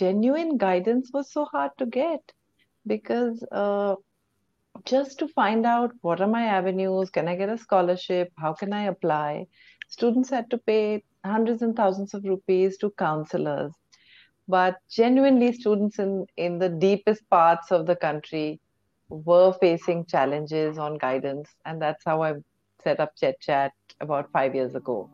genuine guidance was so hard to get because uh, just to find out what are my avenues, can I get a scholarship, how can I apply, students had to pay hundreds and thousands of rupees to counselors. But genuinely, students in, in the deepest parts of the country were facing challenges on guidance. And that's how I set up Chet Chat about five years ago.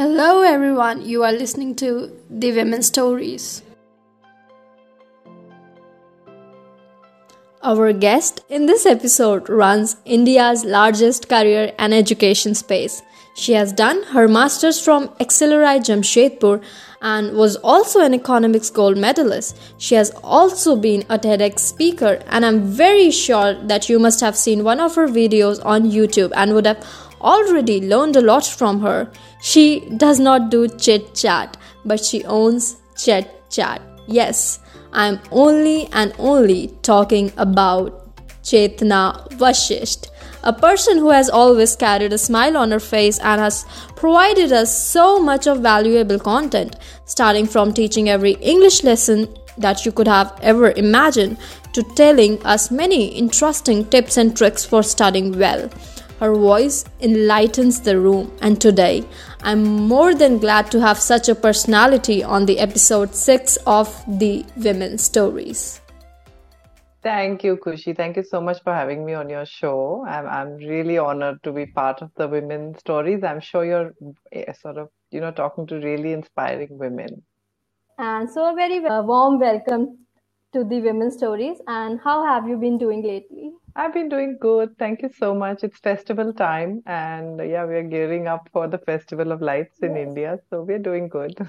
Hello, everyone. You are listening to the Women's Stories. Our guest in this episode runs India's largest career and education space. She has done her master's from XLRI Jamshedpur and was also an economics gold medalist. She has also been a TEDx speaker, and I'm very sure that you must have seen one of her videos on YouTube and would have already learned a lot from her. She does not do chit chat, but she owns Chet Chat. Yes, I'm only and only talking about Chetna Vasishth, a person who has always carried a smile on her face and has provided us so much of valuable content, starting from teaching every English lesson that you could have ever imagined to telling us many interesting tips and tricks for studying well. Her voice enlightens the room, and today I'm more than glad to have such a personality on the episode 6 of the Women's Stories. Thank you, Khushi. Thank you so much for having me on your show. I'm I'm really honored to be part of the women's stories. I'm sure you're eh, sort of you know talking to really inspiring women. And so a very uh, warm welcome to the women's stories. And how have you been doing lately? I've been doing good. Thank you so much. It's festival time, and yeah, we're gearing up for the Festival of Lights in yes. India. So we're doing good.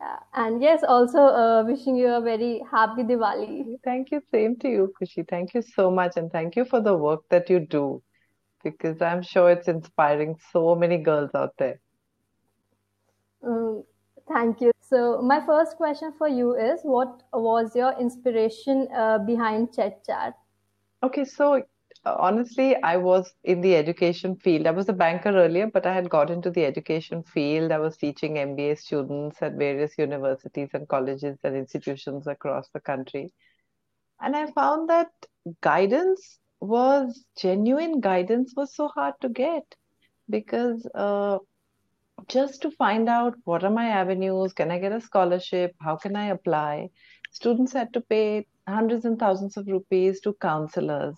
Yeah. And yes, also uh, wishing you a very happy Diwali. Thank you. Same to you, Khushi. Thank you so much. And thank you for the work that you do because I'm sure it's inspiring so many girls out there. Um, thank you. So, my first question for you is What was your inspiration uh, behind Chet Chat? Okay, so uh, honestly, I was in the education field. I was a banker earlier, but I had got into the education field. I was teaching MBA students at various universities and colleges and institutions across the country. And I found that guidance was genuine guidance was so hard to get because uh, just to find out what are my avenues, can I get a scholarship, how can I apply, students had to pay hundreds and thousands of rupees to counselors.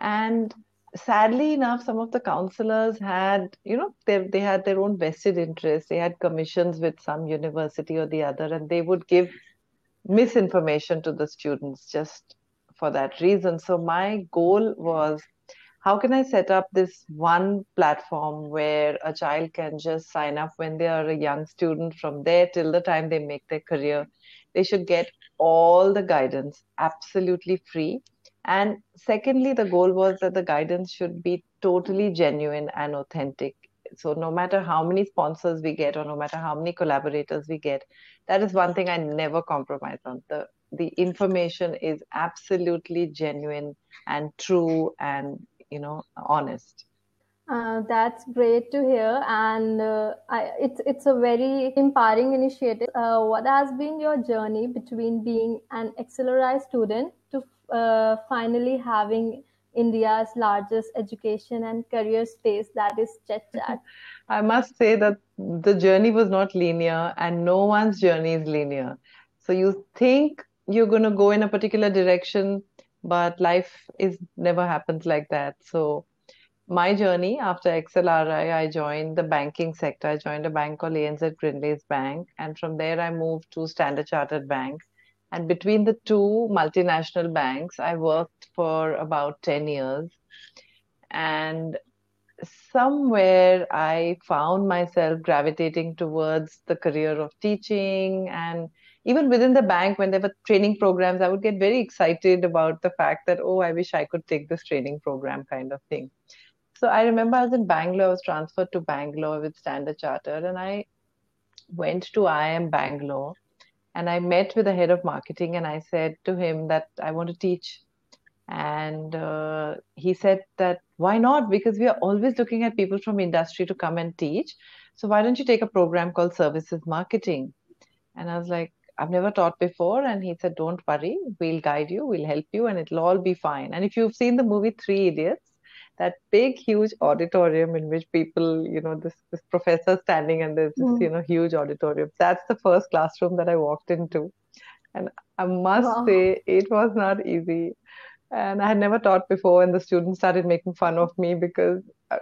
And sadly enough, some of the counselors had, you know, they, they had their own vested interests. They had commissions with some university or the other, and they would give misinformation to the students just for that reason. So my goal was how can I set up this one platform where a child can just sign up when they are a young student from there till the time they make their career? They should get all the guidance absolutely free. And secondly, the goal was that the guidance should be totally genuine and authentic. So, no matter how many sponsors we get, or no matter how many collaborators we get, that is one thing I never compromise on. The the information is absolutely genuine and true and you know honest. Uh, that's great to hear, and uh, I, it's it's a very empowering initiative. Uh, what has been your journey between being an XLRI student to uh, finally having India's largest education and career space, that is Chet Chat? I must say that the journey was not linear, and no one's journey is linear. So you think you're going to go in a particular direction, but life is never happens like that. So my journey after XLRI, I joined the banking sector. I joined a bank called ANZ Grindlays Bank, and from there I moved to Standard Chartered Bank. And between the two multinational banks, I worked for about 10 years. And somewhere I found myself gravitating towards the career of teaching. And even within the bank, when there were training programs, I would get very excited about the fact that, oh, I wish I could take this training program kind of thing. So I remember I was in Bangalore, I was transferred to Bangalore with Standard Chartered, and I went to IIM Bangalore. And I met with the head of marketing and I said to him that I want to teach. And uh, he said that why not? Because we are always looking at people from industry to come and teach. So why don't you take a program called services marketing? And I was like, I've never taught before. And he said, Don't worry, we'll guide you, we'll help you, and it'll all be fine. And if you've seen the movie Three Idiots, that big, huge auditorium in which people, you know, this, this professor standing and there's this, mm. you know, huge auditorium. That's the first classroom that I walked into. And I must wow. say, it was not easy. And I had never taught before, and the students started making fun of me because, uh,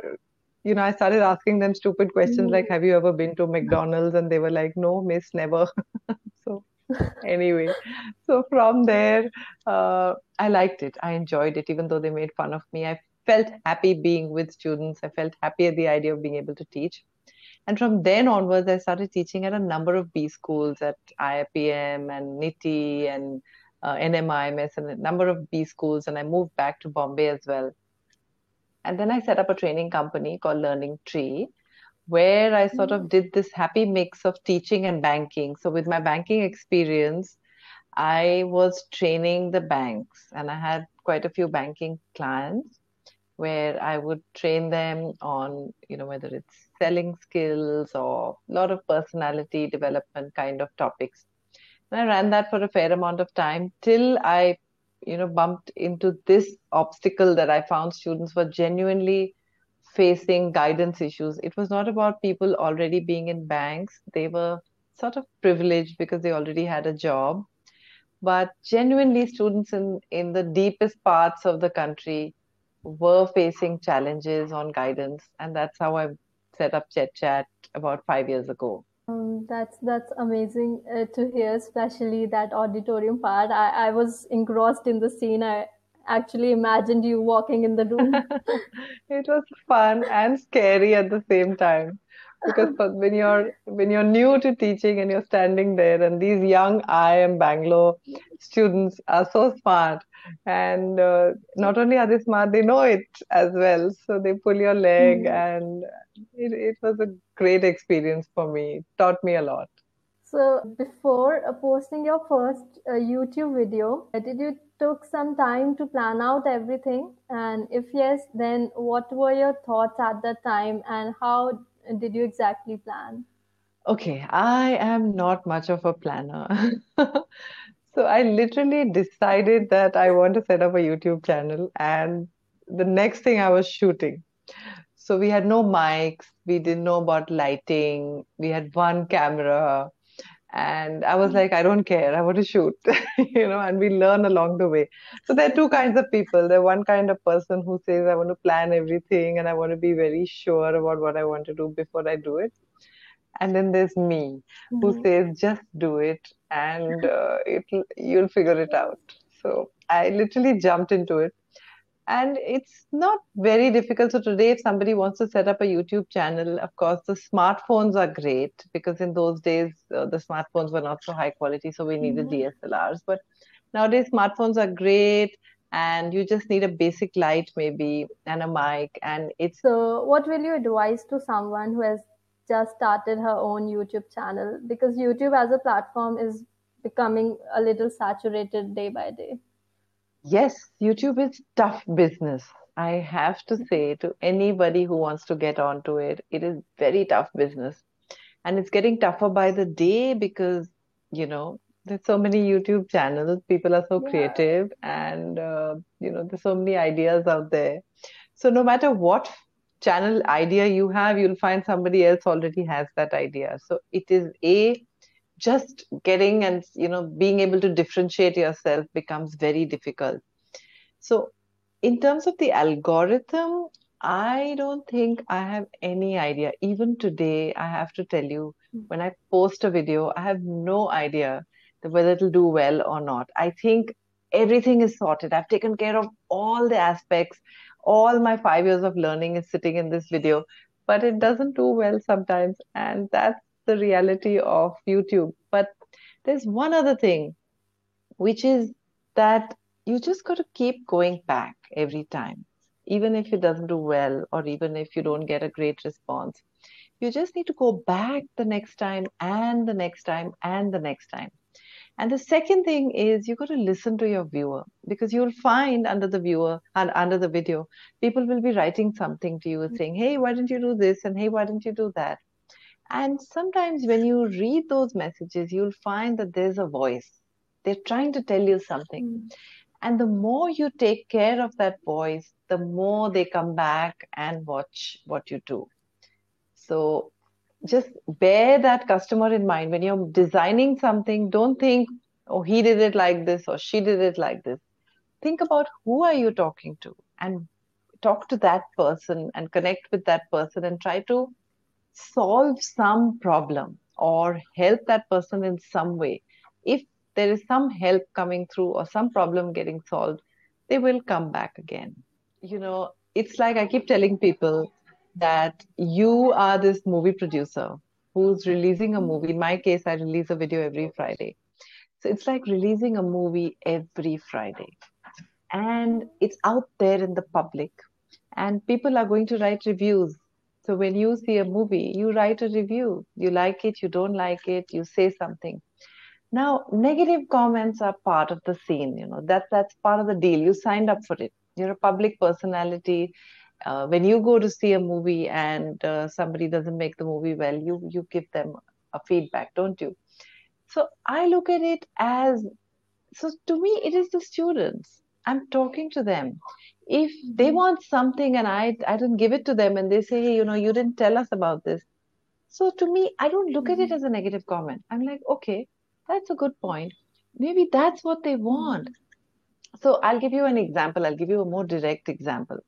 you know, I started asking them stupid questions mm. like, Have you ever been to McDonald's? And they were like, No, miss, never. so, anyway, so from there, uh, I liked it. I enjoyed it, even though they made fun of me. I felt happy being with students. I felt happy at the idea of being able to teach. And from then onwards, I started teaching at a number of B schools at IIPM and NITI and uh, NMIMS and a number of B schools. And I moved back to Bombay as well. And then I set up a training company called Learning Tree, where I sort of did this happy mix of teaching and banking. So, with my banking experience, I was training the banks and I had quite a few banking clients where I would train them on, you know, whether it's selling skills or a lot of personality development kind of topics. And I ran that for a fair amount of time till I, you know, bumped into this obstacle that I found students were genuinely facing guidance issues. It was not about people already being in banks. They were sort of privileged because they already had a job. But genuinely, students in, in the deepest parts of the country were facing challenges on guidance, and that's how I set up Chet Chat about five years ago. Um, that's that's amazing uh, to hear, especially that auditorium part. I, I was engrossed in the scene. I actually imagined you walking in the room. it was fun and scary at the same time because when you're when you're new to teaching and you're standing there and these young IIM Bangalore students are so smart and uh, not only are they smart they know it as well. So they pull your leg mm-hmm. and it, it was a great experience for me. It taught me a lot. So before uh, posting your first uh, youtube video did you took some time to plan out everything? And if yes then what were your thoughts at that time and how did you exactly plan? Okay i am not much of a planner So I literally decided that I want to set up a YouTube channel, and the next thing I was shooting. So we had no mics, we didn't know about lighting, we had one camera, and I was like, I don't care, I want to shoot, you know, and we learn along the way. So there are two kinds of people. There one kind of person who says, I want to plan everything and I want to be very sure about what I want to do before I do it and then there's me who mm-hmm. says just do it and uh, it'll you'll figure it out so i literally jumped into it and it's not very difficult so today if somebody wants to set up a youtube channel of course the smartphones are great because in those days uh, the smartphones were not so high quality so we needed mm-hmm. dslrs but nowadays smartphones are great and you just need a basic light maybe and a mic and it's so what will you advise to someone who has just started her own YouTube channel because YouTube as a platform is becoming a little saturated day by day. Yes, YouTube is tough business. I have to say to anybody who wants to get onto it, it is very tough business. And it's getting tougher by the day because, you know, there's so many YouTube channels. People are so yeah. creative and, uh, you know, there's so many ideas out there. So no matter what channel idea you have, you'll find somebody else already has that idea. So it is a just getting and you know being able to differentiate yourself becomes very difficult. So in terms of the algorithm, I don't think I have any idea. Even today, I have to tell you, hmm. when I post a video, I have no idea whether it'll do well or not. I think everything is sorted. I've taken care of all the aspects all my five years of learning is sitting in this video, but it doesn't do well sometimes. And that's the reality of YouTube. But there's one other thing, which is that you just got to keep going back every time, even if it doesn't do well, or even if you don't get a great response. You just need to go back the next time and the next time and the next time. And the second thing is you've got to listen to your viewer because you'll find under the viewer and under the video, people will be writing something to you saying, Hey, why didn't you do this? And hey, why didn't you do that? And sometimes when you read those messages, you'll find that there's a voice. They're trying to tell you something. Mm. And the more you take care of that voice, the more they come back and watch what you do. So just bear that customer in mind when you're designing something. Don't think, oh, he did it like this or she did it like this. Think about who are you talking to and talk to that person and connect with that person and try to solve some problem or help that person in some way. If there is some help coming through or some problem getting solved, they will come back again. You know, it's like I keep telling people that you are this movie producer who's releasing a hmm. movie. In my case, I release a video every Friday. So it's like releasing a movie every Friday. And it's out there in the public. And people are going to write reviews. So when you see a movie, you write a review. You like it, you don't like it, you say something. Now, negative comments are part of the scene. You know that that's part of the deal. You signed up for it. You're a public personality. Uh, when you go to see a movie and uh, somebody doesn't make the movie well, you you give them a feedback, don't you? So I look at it as so. To me, it is the students. I'm talking to them. If they mm-hmm. want something and I I didn't give it to them, and they say, hey, you know, you didn't tell us about this. So to me, I don't look at it mm-hmm. as a negative comment. I'm like, okay, that's a good point. Maybe that's what they want. So I'll give you an example. I'll give you a more direct example.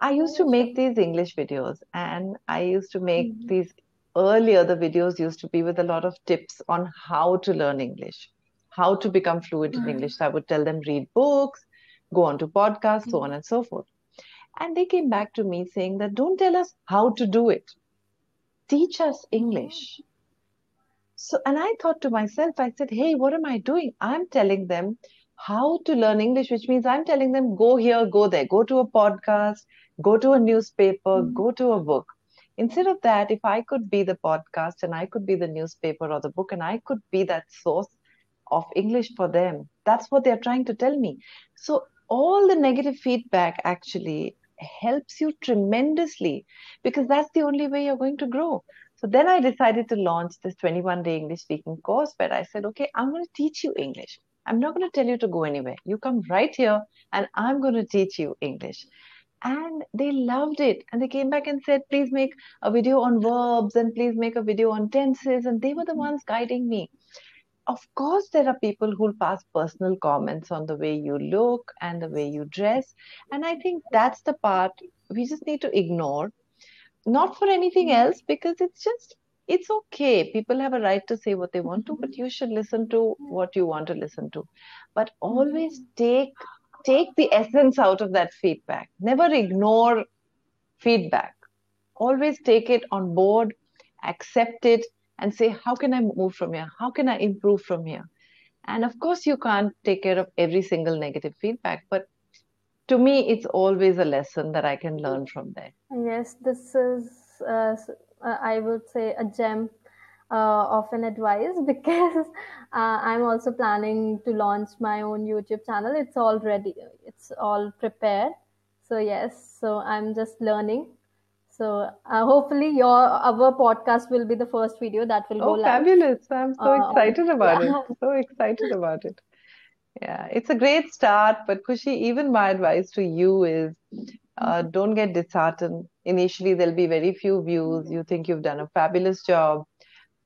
I used to make these English videos and I used to make mm-hmm. these earlier, the videos used to be with a lot of tips on how to learn English, how to become fluent mm-hmm. in English. So I would tell them read books, go on to podcasts, mm-hmm. so on and so forth. And they came back to me saying that don't tell us how to do it. Teach us English. So, and I thought to myself, I said, hey, what am I doing? I'm telling them how to learn English, which means I'm telling them, go here, go there, go to a podcast, go to a newspaper, mm-hmm. go to a book. Instead of that, if I could be the podcast and I could be the newspaper or the book and I could be that source of English for them, that's what they're trying to tell me. So, all the negative feedback actually helps you tremendously because that's the only way you're going to grow. So then I decided to launch this 21 day English speaking course where I said, okay, I'm going to teach you English. I'm not going to tell you to go anywhere. You come right here and I'm going to teach you English. And they loved it. And they came back and said, please make a video on verbs and please make a video on tenses. And they were the ones guiding me. Of course, there are people who'll pass personal comments on the way you look and the way you dress. And I think that's the part we just need to ignore not for anything else because it's just it's okay people have a right to say what they want to but you should listen to what you want to listen to but always take take the essence out of that feedback. Never ignore feedback. Always take it on board accept it and say how can i move from here? How can i improve from here? And of course you can't take care of every single negative feedback but to me, it's always a lesson that I can learn from there. Yes, this is, uh, I would say, a gem uh, of an advice because uh, I'm also planning to launch my own YouTube channel. It's all ready, it's all prepared. So, yes, so I'm just learning. So uh, hopefully your our podcast will be the first video that will oh, go live. fabulous! I'm so uh, excited about yeah. it. So excited about it. Yeah, it's a great start, but Khushi, even my advice to you is uh, mm-hmm. don't get disheartened. Initially, there'll be very few views. You think you've done a fabulous job,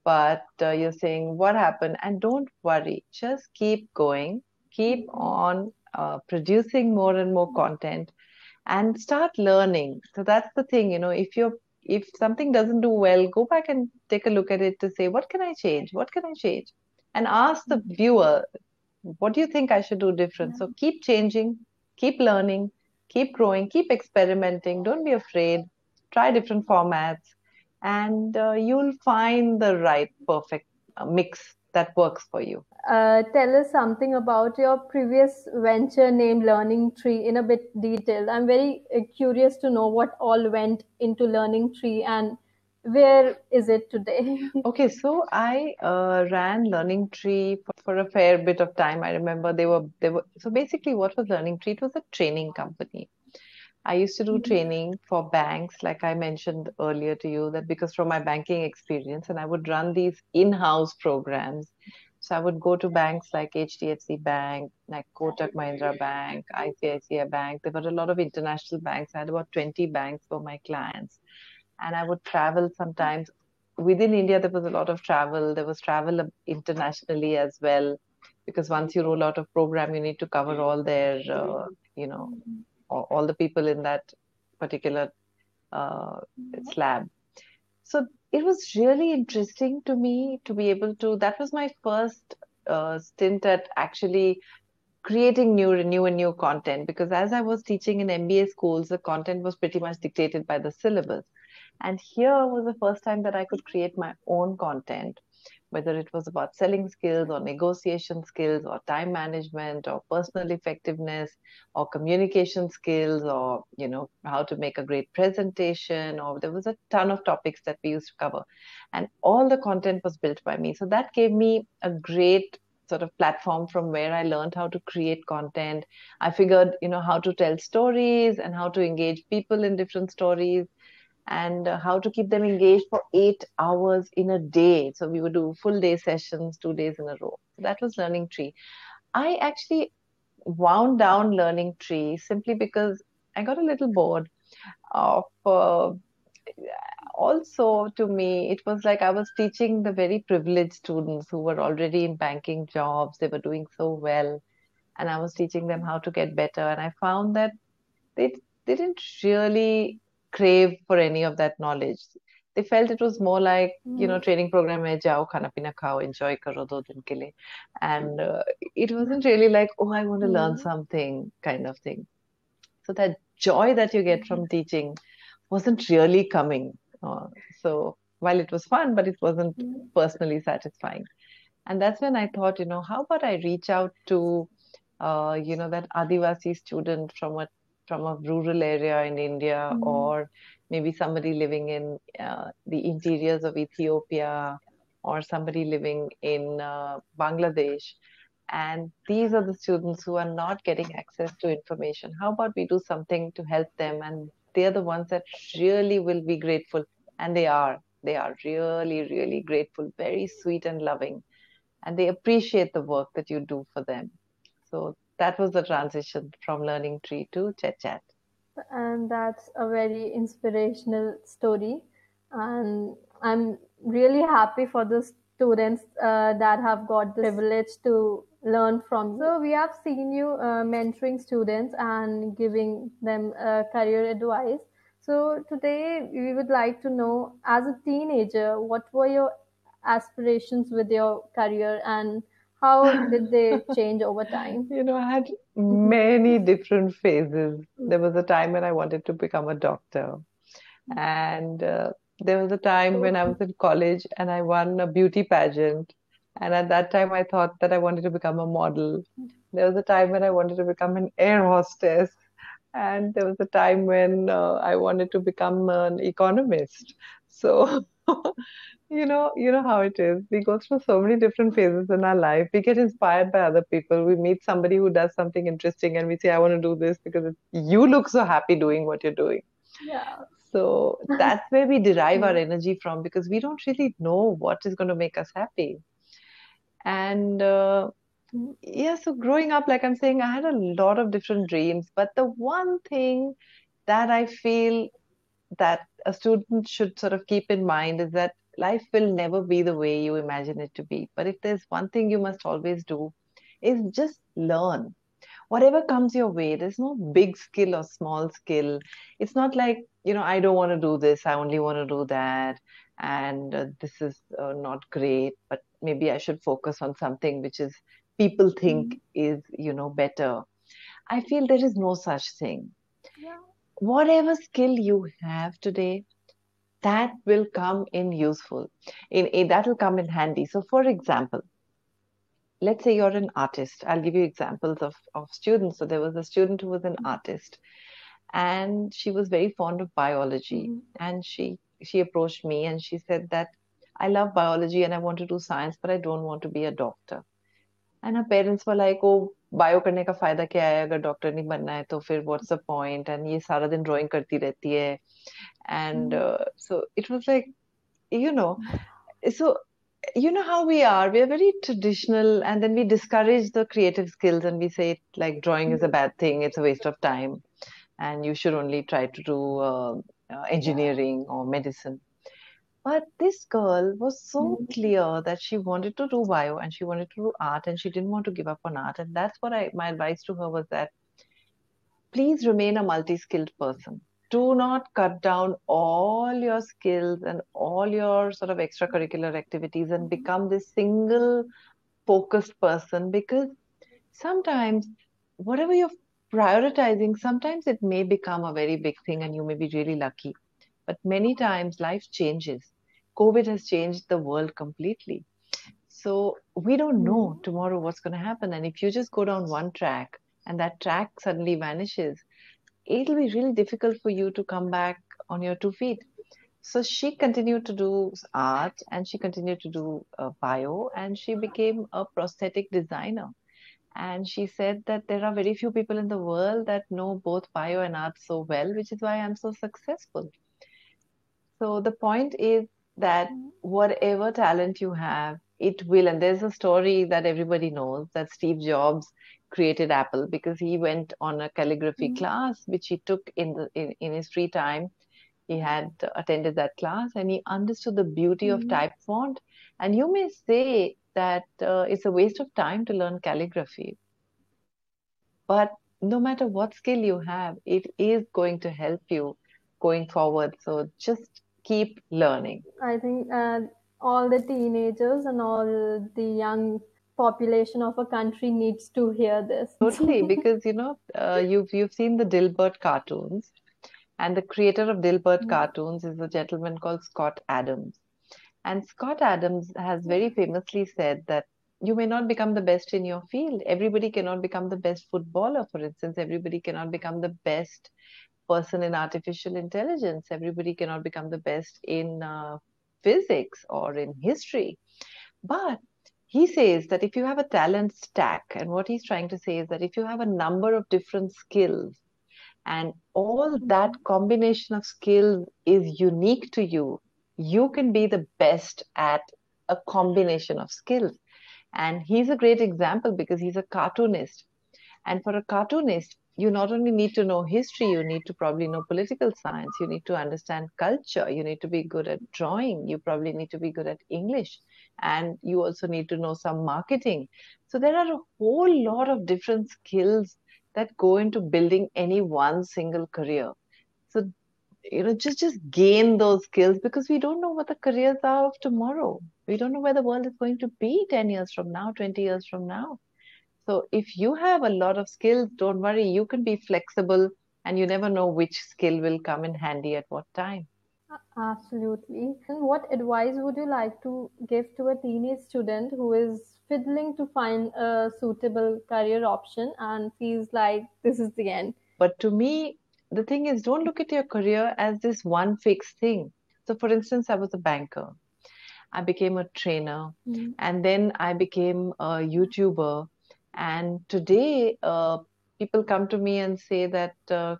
but uh, you're saying, What happened? And don't worry, just keep going, keep on uh, producing more and more content and start learning. So that's the thing, you know, if you're if something doesn't do well, go back and take a look at it to say, What can I change? What can I change? And ask the mm-hmm. viewer, what do you think I should do different? So keep changing, keep learning, keep growing, keep experimenting. Don't be afraid. Try different formats, and uh, you'll find the right perfect mix that works for you. Uh, tell us something about your previous venture named Learning Tree in a bit detail. I'm very uh, curious to know what all went into Learning Tree and where is it today? okay, so I uh, ran Learning Tree for, for, a fair bit of time. I remember they were they were so basically what was Learning Tree? It was a training company. I used to do mm-hmm. training for banks, like I mentioned earlier to you, that because from my banking experience, and I would run these in-house programs. So I would go to banks like HDFC Bank, like Kotak Mahindra Bank, ICICI Bank. There were a lot of international banks. I had about 20 banks for my clients and I would travel sometimes. Within India, there was a lot of travel. There was travel internationally as well, because once you roll out a program, you need to cover all their, uh, you know, all, all, the people in that particular uh, slab. So it was really interesting to me to be able to. That was my first uh, stint at actually creating new new and new content because as i was teaching in mba schools the content was pretty much dictated by the syllabus and here was the first time that I could create my own content, whether it was about selling skills or negotiation skills or time management or personal effectiveness or communication skills or, you know, how to make a great presentation or there was a ton of topics that we used to cover. And all the content was built by me. So that gave me a great sort of platform from where I learned how to create content. I figured, you know, how to tell stories and how to engage people in different stories and uh, how to keep them engaged for eight hours in a day. So we would do full day sessions, two days in a row. So that was Learning Tree. I actually wound down Learning Tree simply because I got a little bored of. Uh, also, to me, it was like I was teaching the very privileged students who were already in banking jobs. They were doing so well, and I was teaching them how to get better. And I found that they, they didn't really crave for any of that knowledge. They felt it was more like, mm. you know, hmm. training program mein jao, khana pina khao, enjoy karo do din ke liye. And uh, it wasn't really like, oh, I want to mm. learn hmm. something kind of thing. So that joy that you get from teaching wasn't really coming. Uh, so while it was fun, but it wasn't mm. personally satisfying. And that's when I thought, you know, how about I reach out to, uh, you know, that Adivasi student from a from a rural area in India mm. or maybe somebody living in uh, the interiors of Ethiopia or somebody living in uh, Bangladesh. And these are the students who are not getting access to information. How about we do something to help them? And they're the ones that really will be grateful. And they are. They are really, really grateful, very sweet and loving. And they appreciate the work that you do for them. So that was the transition from learning tree to Chet Chat. And that's a very inspirational story. And i'm really happy for the students uh, that have got the privilege to learn from you. so we have seen you uh, mentoring students and giving them uh, career advice. So today we would like to know as a teenager what were your aspirations with your career and how did they change over time? You know, I had many different phases. There was a time when I wanted to become a doctor, and uh, there was a time when I was in college and I won a beauty pageant. And at that time, I thought that I wanted to become a model. There was a time when I wanted to become an air hostess. And there was a time when uh, I wanted to become an economist. So you know you know how it is. We go through so many different phases in our life. We get inspired by other people. We meet somebody who does something interesting and we say i want to do this because you look so happy doing what you're doing. Yeah. So that's where we derive our energy from because we don't really know what is going to make us happy. And uh, yeah so growing up like i'm saying i had a lot of different dreams but the one thing that i feel that a student should sort of keep in mind is that life will never be the way you imagine it to be. But if there's one thing you must always do, is just learn. Whatever comes your way, there's no big skill or small skill. It's not like, you know, I don't want to do this, I only want to do that, and uh, this is uh, not great, but maybe I should focus on something which is people think mm-hmm. is, you know, better. I feel there is no such thing. Yeah. Whatever skill you have today, that will come in useful. In, in that will come in handy. So for example let's say you're an artist. I'll give you examples of, of students. So there was a student who was an artist and she was very fond of biology. Mm-hmm. and she she approached me and she said that I love biology and I want to do science, but I don't want to be a doctor. And her parents were like, oh, bio करने का फ़ायदा क्या है? अगर doctor नहीं बनना है तो फिर व्हाट्स द पॉइंट एंड ये सारा दिन ड्राइंग करती रहती है। And so it was like you know so you know how we are we are very traditional and then we discourage the creative skills and we say it like drawing is a bad thing it's a waste of time and you should only try to do engineering और medicine but this girl was so mm-hmm. clear that she wanted to do bio and she wanted to do art and she didn't want to give up on art. And that's what I my advice to her was that please remain a multi-skilled person. Do not cut down all your skills and all your sort of extracurricular activities and mm-hmm. become this single focused person because sometimes whatever you're prioritizing, sometimes it may become a very big thing and you may be really lucky but many times life changes. COVID has changed the world completely. So we don't know hmm. tomorrow what's going to happen. And if you just go down one track and that track suddenly vanishes, it'll be really difficult for you to come back on your two feet. So she continued to do art and she continued to do uh, bio and she became a prosthetic designer. And she said that there are very few people in the world that know both bio and art so well, which is why I'm so successful. So the point is that whatever talent you have, it will. And there's a story that everybody knows that Steve Jobs created Apple because he went on a calligraphy mm-hmm. class which he took in the in, in his free time. He had attended that class and he understood the beauty mm-hmm. of type font. And you may say that uh, it's a waste of time to learn calligraphy. But no matter what skill you have, it is going to help you going forward. So just keep learning. I think uh, all the teenagers and all the young population of a country needs to hear this. Totally, because you know uh, you've you've seen the Dilbert cartoons, and the creator of Dilbert mm-hmm. cartoons is a gentleman called Scott Adams. And Scott Adams has very famously said that you may not become the best in your field. Everybody cannot become the best footballer, for instance. Everybody cannot become the best person in artificial intelligence. Everybody cannot become the best in uh, physics or in history. But he says that if you have a talent stack, and what he's trying to say is that if you have a number of different skills, and all that combination of skills is unique to you, you can be the best at a combination of skills. And he's a great example because he's a cartoonist. And for a cartoonist, you not only need to know history, you need to probably know political science, you need to understand culture, you need to be good at drawing, you probably need to be good at English, and you also need to know some marketing. So there are a whole lot of different skills that go into building any one single career. So you know just just gain those skills because we don't know what the careers are of tomorrow we don't know where the world is going to be 10 years from now 20 years from now so if you have a lot of skills, don't worry, you can be flexible and you never know which skill will come in handy at what time. Absolutely. And what advice would you like to give to a teenage student who is fiddling to find a suitable career option and feels like this is the end? But to me, the thing is, don't look at your career as this one fixed thing. So, for instance, I was a banker. I became a trainer, mm-hmm. and then I became a YouTuber and today, uh, people come to me and say that, uh,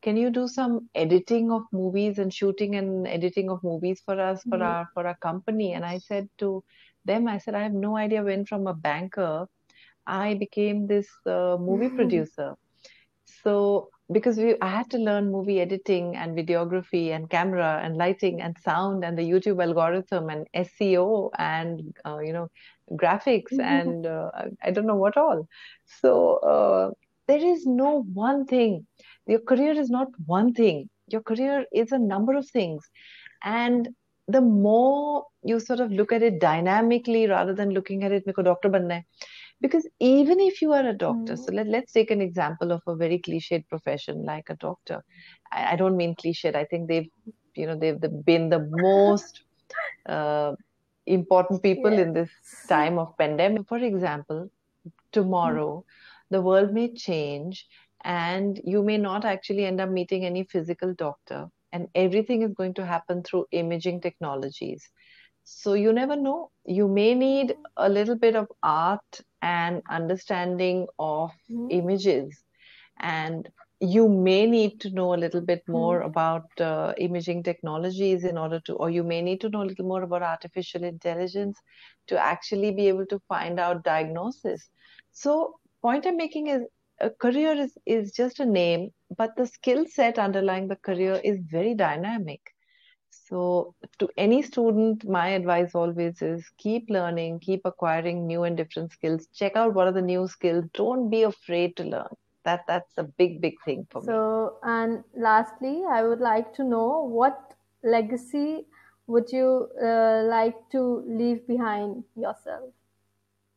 can you do some editing of movies and shooting and editing of movies for us for mm-hmm. our for our company? And I said to them, I said, I have no idea when from a banker I became this uh, movie mm-hmm. producer. So because we, I had to learn movie editing and videography and camera and lighting and sound and the YouTube algorithm and SEO and uh, you know graphics mm-hmm. and uh, I don't know what all. So uh, there is no one thing. Your career is not one thing. Your career is a number of things, and the more you sort of look at it dynamically rather than looking at it, मेरे doctor banna because even if you are a doctor mm-hmm. so let, let's take an example of a very cliched profession like a doctor I, I don't mean cliched i think they've you know they've been the most uh, important people yes. in this time of pandemic for example tomorrow mm-hmm. the world may change and you may not actually end up meeting any physical doctor and everything is going to happen through imaging technologies. So you never know. You may need a little bit of art and understanding of mm-hmm. images. And you may need to know a little bit more mm-hmm. about uh, imaging technologies in order to, or you may need to know a little more about artificial intelligence to actually be able to find out diagnosis. So, point I'm making is a career is, is just a name, but the skill set underlying the career is very dynamic. So, to any student, my advice always is keep learning, keep acquiring new and different skills. Check out what are the new skills. Don't be afraid to learn. That that's a big, big thing for so, me. So, and lastly, I would like to know what legacy would you uh, like to leave behind yourself?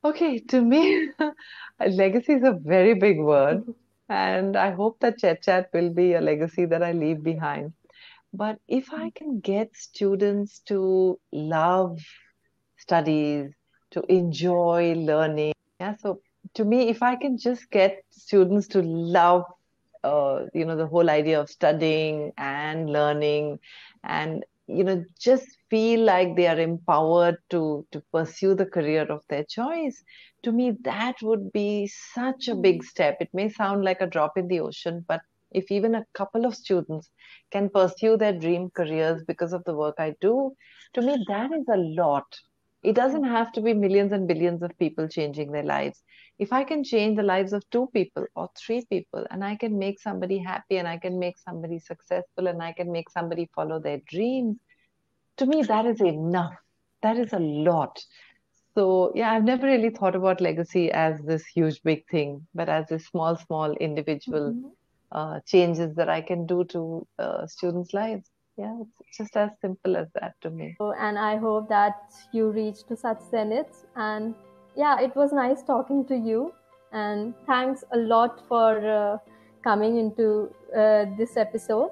Okay, to me, legacy is a very big word, and I hope that Chet Chat will be a legacy that I leave behind. But if I can get students to love studies, to enjoy learning, yeah, so to me, if I can just get students to love, uh, you know, the whole idea of studying and learning and you know just feel like they are empowered to to pursue the career of their choice to me that would be such a big step. It may sound like a drop in the ocean but if even a couple of students can pursue their dream careers because of the work i do to me that is a lot. It doesn't have to be millions and billions of people changing their lives. If i can change the lives of two people or three people and i can make somebody happy and i can make somebody successful and i can make somebody follow their dreams to me that is enough. That is a lot. So yeah i've never really thought about legacy as this huge big thing but as this small small individual mm-hmm. Uh, changes that i can do to uh, students lives. Yeah it's just as simple as that to me. And i hope that you reach to such zeniths. And yeah it was nice talking to you. And thanks a lot for uh, coming into uh, this episode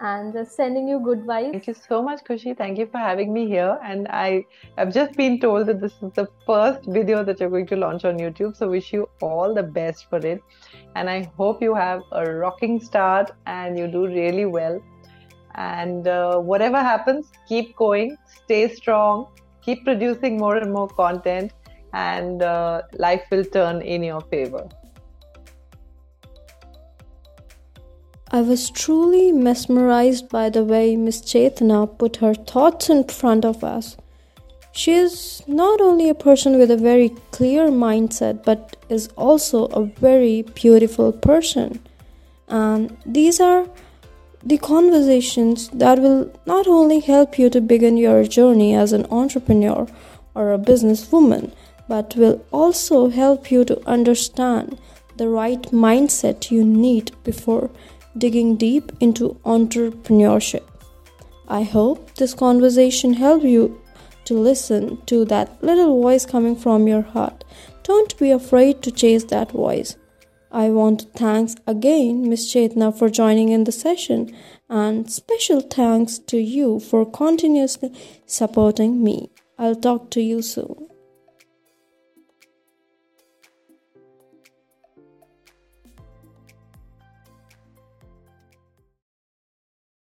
and just sending you good vibes. Thank you so much, Khushi. Thank you for having me here. And I have just been told that this is the first video that you're going to launch on YouTube. So wish you all the best for it. And I hope you have a rocking start and you do really well. And uh, whatever happens, keep going, stay strong, keep producing more and more content, and uh, life will turn in your favor. I was truly mesmerized by the way Miss Chetna put her thoughts in front of us. She is not only a person with a very clear mindset, but is also a very beautiful person. And these are the conversations that will not only help you to begin your journey as an entrepreneur or a businesswoman, but will also help you to understand the right mindset you need before digging deep into entrepreneurship. I hope this conversation helped you to listen to that little voice coming from your heart. Don't be afraid to chase that voice. I want to thanks again Miss Chetna for joining in the session and special thanks to you for continuously supporting me. I'll talk to you soon.